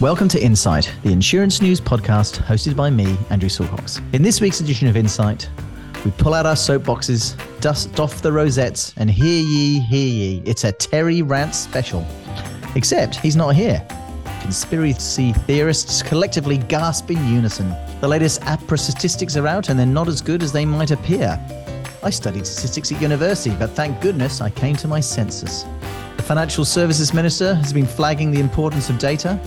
Welcome to Insight, the insurance news podcast hosted by me, Andrew Silcox. In this week's edition of Insight, we pull out our soapboxes, dust off the rosettes, and hear ye, hear ye. It's a Terry Rant special. Except he's not here. Conspiracy theorists collectively gasp in unison. The latest APRA statistics are out and they're not as good as they might appear. I studied statistics at university, but thank goodness I came to my senses. The Financial Services Minister has been flagging the importance of data,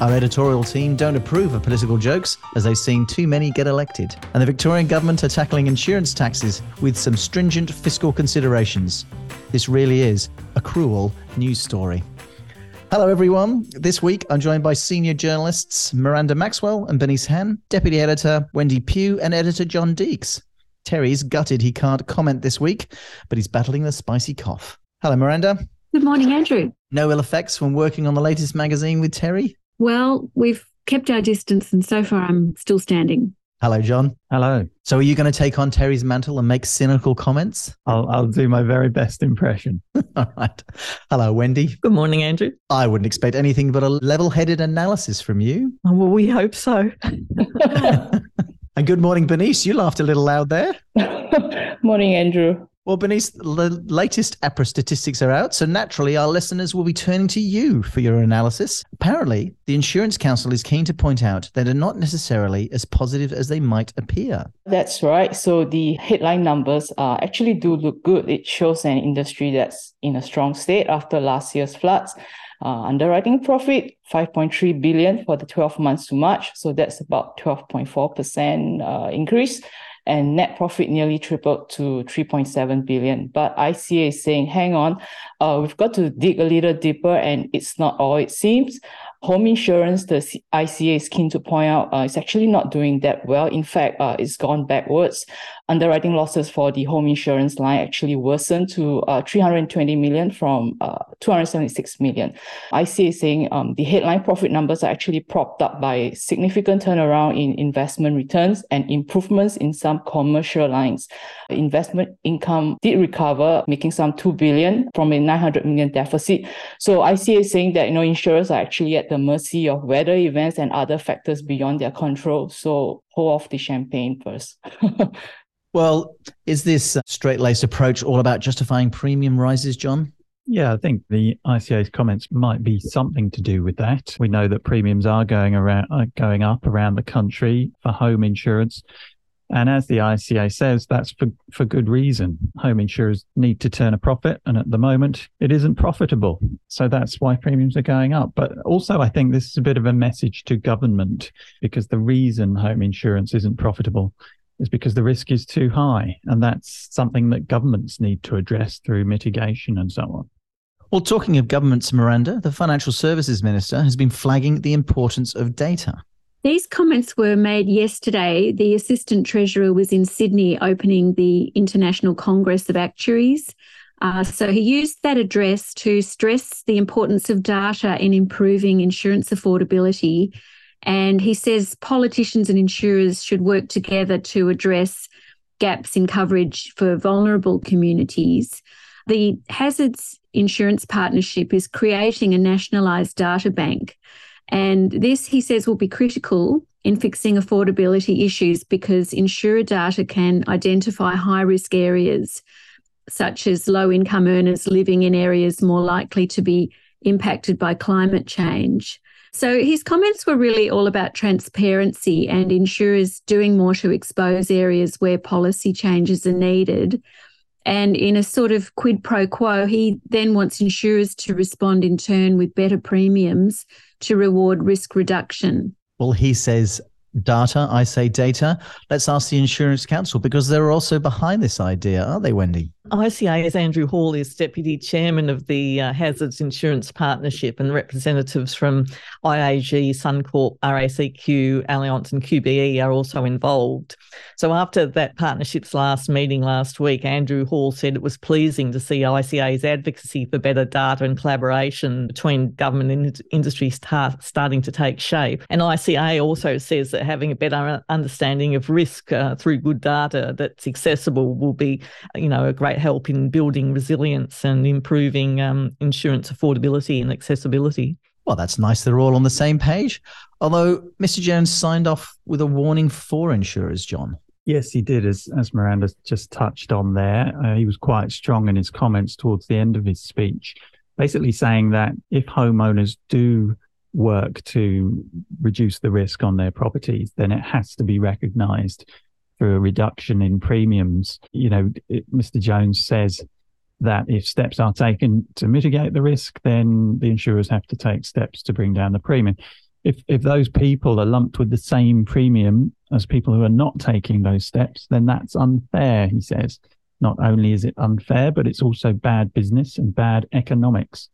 our editorial team don't approve of political jokes as they've seen too many get elected. And the Victorian government are tackling insurance taxes with some stringent fiscal considerations. This really is a cruel news story. Hello, everyone. This week I'm joined by senior journalists Miranda Maxwell and Bernice Han, deputy editor Wendy Pugh, and editor John Deeks. Terry's gutted he can't comment this week, but he's battling the spicy cough. Hello, Miranda. Good morning, Andrew. No ill effects from working on the latest magazine with Terry? Well, we've kept our distance, and so far I'm still standing. Hello, John. Hello. So, are you going to take on Terry's mantle and make cynical comments? I'll, I'll do my very best impression. All right. Hello, Wendy. Good morning, Andrew. I wouldn't expect anything but a level headed analysis from you. Oh, well, we hope so. and good morning, Bernice. You laughed a little loud there. morning, Andrew. Well, Bernice, the latest APRA statistics are out, so naturally our listeners will be turning to you for your analysis. Apparently, the Insurance Council is keen to point out that are not necessarily as positive as they might appear. That's right. So the headline numbers uh, actually do look good. It shows an industry that's in a strong state after last year's floods. Uh, underwriting profit 5.3 billion for the 12 months to March, so that's about 12.4% uh, increase and net profit nearly tripled to 3.7 billion. But ICA is saying, hang on, uh, we've got to dig a little deeper, and it's not all it seems. Home insurance, the ICA is keen to point out, uh, it's actually not doing that well. In fact, uh, it's gone backwards underwriting losses for the home insurance line actually worsened to uh, 320 million from uh, 276 million. ICA is saying um, the headline profit numbers are actually propped up by significant turnaround in investment returns and improvements in some commercial lines. Investment income did recover, making some 2 billion from a 900 million deficit. So ICA is saying that you know insurers are actually at the mercy of weather events and other factors beyond their control. So pour off the champagne first. Well, is this straight laced approach all about justifying premium rises, John? Yeah, I think the ICA's comments might be something to do with that. We know that premiums are going around, going up around the country for home insurance, and as the ICA says, that's for, for good reason. Home insurers need to turn a profit, and at the moment, it isn't profitable. So that's why premiums are going up. But also, I think this is a bit of a message to government because the reason home insurance isn't profitable is because the risk is too high. And that's something that governments need to address through mitigation and so on. Well, talking of governments, Miranda, the Financial Services Minister has been flagging the importance of data. These comments were made yesterday. The Assistant Treasurer was in Sydney opening the International Congress of Actuaries. Uh, so he used that address to stress the importance of data in improving insurance affordability and he says politicians and insurers should work together to address gaps in coverage for vulnerable communities. The Hazards Insurance Partnership is creating a nationalised data bank. And this, he says, will be critical in fixing affordability issues because insurer data can identify high risk areas, such as low income earners living in areas more likely to be impacted by climate change. So his comments were really all about transparency and insurers doing more to expose areas where policy changes are needed. And in a sort of quid pro quo, he then wants insurers to respond in turn with better premiums to reward risk reduction. Well, he says data, I say data. Let's ask the Insurance Council because they're also behind this idea, aren't they, Wendy? ICA, as Andrew Hall is deputy chairman of the uh, Hazards Insurance Partnership, and representatives from IAG, Suncorp, RACQ, Allianz, and QBE are also involved. So, after that partnership's last meeting last week, Andrew Hall said it was pleasing to see ICA's advocacy for better data and collaboration between government and industry start, starting to take shape. And ICA also says that having a better understanding of risk uh, through good data that's accessible will be, you know, a great help in building resilience and improving um, insurance affordability and accessibility. Well, that's nice. They're all on the same page. Although Mr. Jones signed off with a warning for insurers, John. Yes, he did, as as Miranda just touched on there. Uh, he was quite strong in his comments towards the end of his speech, basically saying that if homeowners do work to reduce the risk on their properties, then it has to be recognised through a reduction in premiums. You know, it, Mr. Jones says that if steps are taken to mitigate the risk, then the insurers have to take steps to bring down the premium if if those people are lumped with the same premium as people who are not taking those steps, then that's unfair, he says. Not only is it unfair, but it's also bad business and bad economics.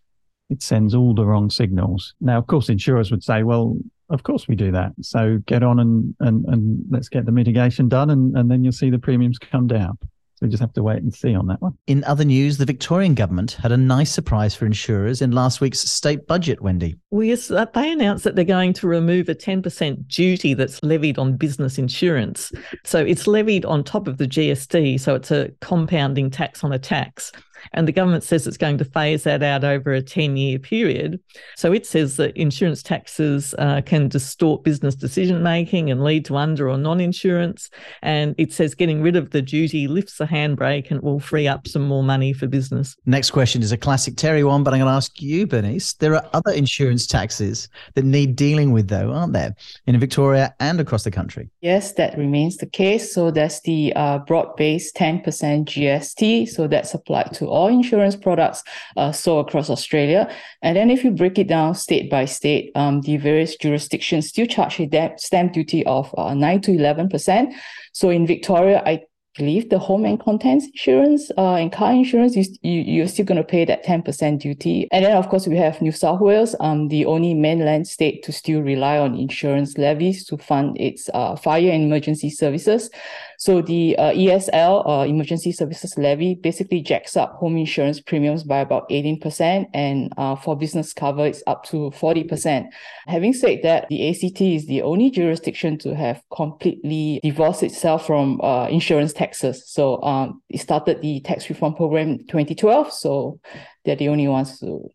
It sends all the wrong signals. Now, of course, insurers would say, well, of course we do that. So get on and, and, and let's get the mitigation done and, and then you'll see the premiums come down. So we just have to wait and see on that one. In other news, the Victorian government had a nice surprise for insurers in last week's state budget, Wendy. Well, yes, uh, they announced that they're going to remove a 10% duty that's levied on business insurance. So it's levied on top of the GST. So it's a compounding tax on a tax. And the government says it's going to phase that out over a 10 year period. So it says that insurance taxes uh, can distort business decision making and lead to under or non insurance. And it says getting rid of the duty lifts the handbrake and will free up some more money for business. Next question is a classic Terry one, but I'm going to ask you, Bernice. There are other insurance taxes that need dealing with, though, aren't there, in Victoria and across the country? Yes, that remains the case. So there's the uh, broad based 10% GST. So that's applied to all insurance products uh, sold across Australia. And then if you break it down state by state, um, the various jurisdictions still charge a stamp duty of uh, 9 to 11%. So in Victoria, I believe the home and contents insurance uh, and car insurance, you, you, you're still going to pay that 10% duty. And then, of course, we have New South Wales, um, the only mainland state to still rely on insurance levies to fund its uh, fire and emergency services. So the uh, ESL, uh, Emergency Services Levy, basically jacks up home insurance premiums by about 18%, and uh, for business cover, it's up to 40%. Having said that, the ACT is the only jurisdiction to have completely divorced itself from uh, insurance taxes. So um, it started the tax reform program in 2012, so they're the only ones to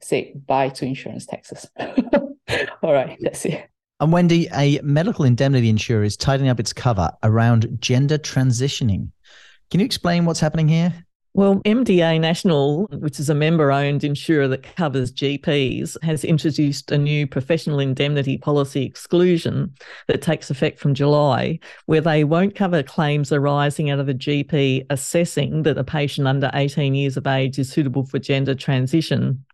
say bye to insurance taxes. All right, that's it. And Wendy, a medical indemnity insurer is tightening up its cover around gender transitioning. Can you explain what's happening here? Well, MDA National, which is a member owned insurer that covers GPs, has introduced a new professional indemnity policy exclusion that takes effect from July, where they won't cover claims arising out of a GP assessing that a patient under 18 years of age is suitable for gender transition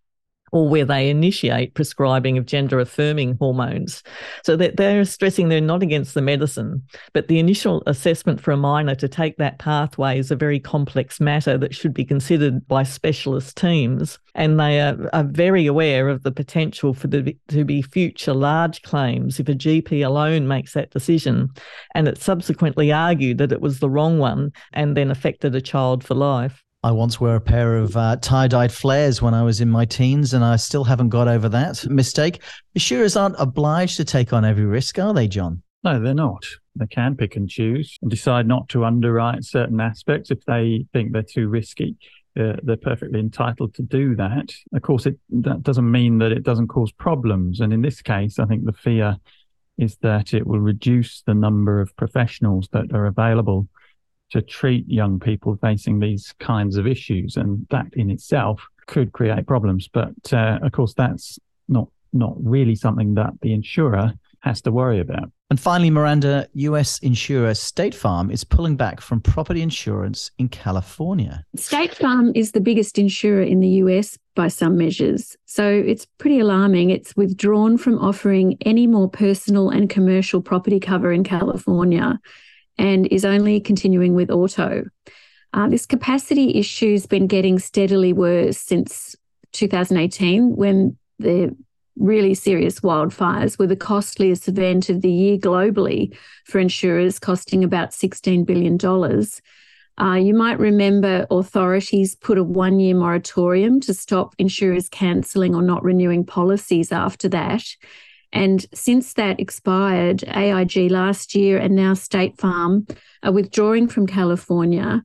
or where they initiate prescribing of gender affirming hormones. So that they're stressing they're not against the medicine, but the initial assessment for a minor to take that pathway is a very complex matter that should be considered by specialist teams. And they are, are very aware of the potential for there to be future large claims if a GP alone makes that decision. And it subsequently argued that it was the wrong one and then affected a child for life. I once wore a pair of uh, tie dyed flares when I was in my teens, and I still haven't got over that mistake. Insurers aren't obliged to take on every risk, are they, John? No, they're not. They can pick and choose and decide not to underwrite certain aspects if they think they're too risky. Uh, they're perfectly entitled to do that. Of course, it that doesn't mean that it doesn't cause problems. And in this case, I think the fear is that it will reduce the number of professionals that are available to treat young people facing these kinds of issues, and that in itself could create problems. But uh, of course, that's not not really something that the insurer has to worry about. And finally, Miranda, US insurer State Farm is pulling back from property insurance in California. State Farm is the biggest insurer in the US by some measures. So it's pretty alarming. It's withdrawn from offering any more personal and commercial property cover in California and is only continuing with auto. Uh, this capacity issue's been getting steadily worse since 2018 when the really serious wildfires were the costliest event of the year globally for insurers, costing about $16 billion. Uh, you might remember authorities put a one year moratorium to stop insurers cancelling or not renewing policies after that. And since that expired, AIG last year and now State Farm are withdrawing from California.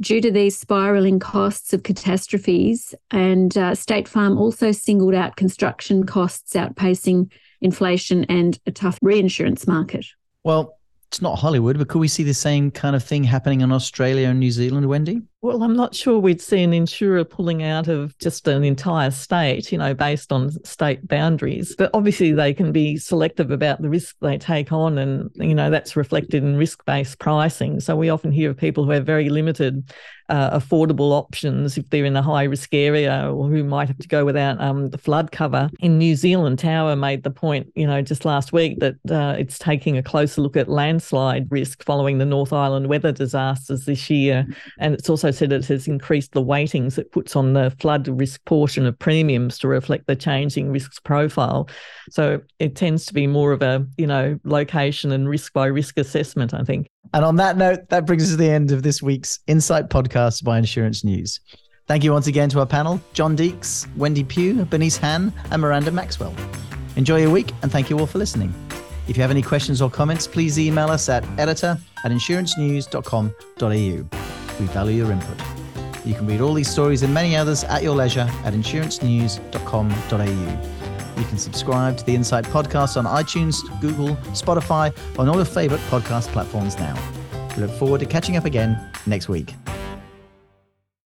due to these spiraling costs of catastrophes. And uh, State Farm also singled out construction costs outpacing inflation and a tough reinsurance market. Well, it's not Hollywood, but could we see the same kind of thing happening in Australia and New Zealand, Wendy? Well, I'm not sure we'd see an insurer pulling out of just an entire state, you know, based on state boundaries. But obviously, they can be selective about the risk they take on, and, you know, that's reflected in risk based pricing. So we often hear of people who have very limited uh, affordable options if they're in a high risk area or who might have to go without um, the flood cover. In New Zealand, Tower made the point, you know, just last week that uh, it's taking a closer look at landslide risk following the North Island weather disasters this year. And it's also said it has increased the weightings it puts on the flood risk portion of premiums to reflect the changing risks profile. So it tends to be more of a, you know, location and risk by risk assessment, I think. And on that note, that brings us to the end of this week's Insight podcast by Insurance News. Thank you once again to our panel John Deeks, Wendy Pugh, Bernice Han, and Miranda Maxwell. Enjoy your week and thank you all for listening. If you have any questions or comments, please email us at editor at insurancenews.com.au. We value your input. You can read all these stories and many others at your leisure at insurancenews.com.au. You can subscribe to the Insight podcast on iTunes, Google, Spotify, on all your favorite podcast platforms now. We look forward to catching up again next week.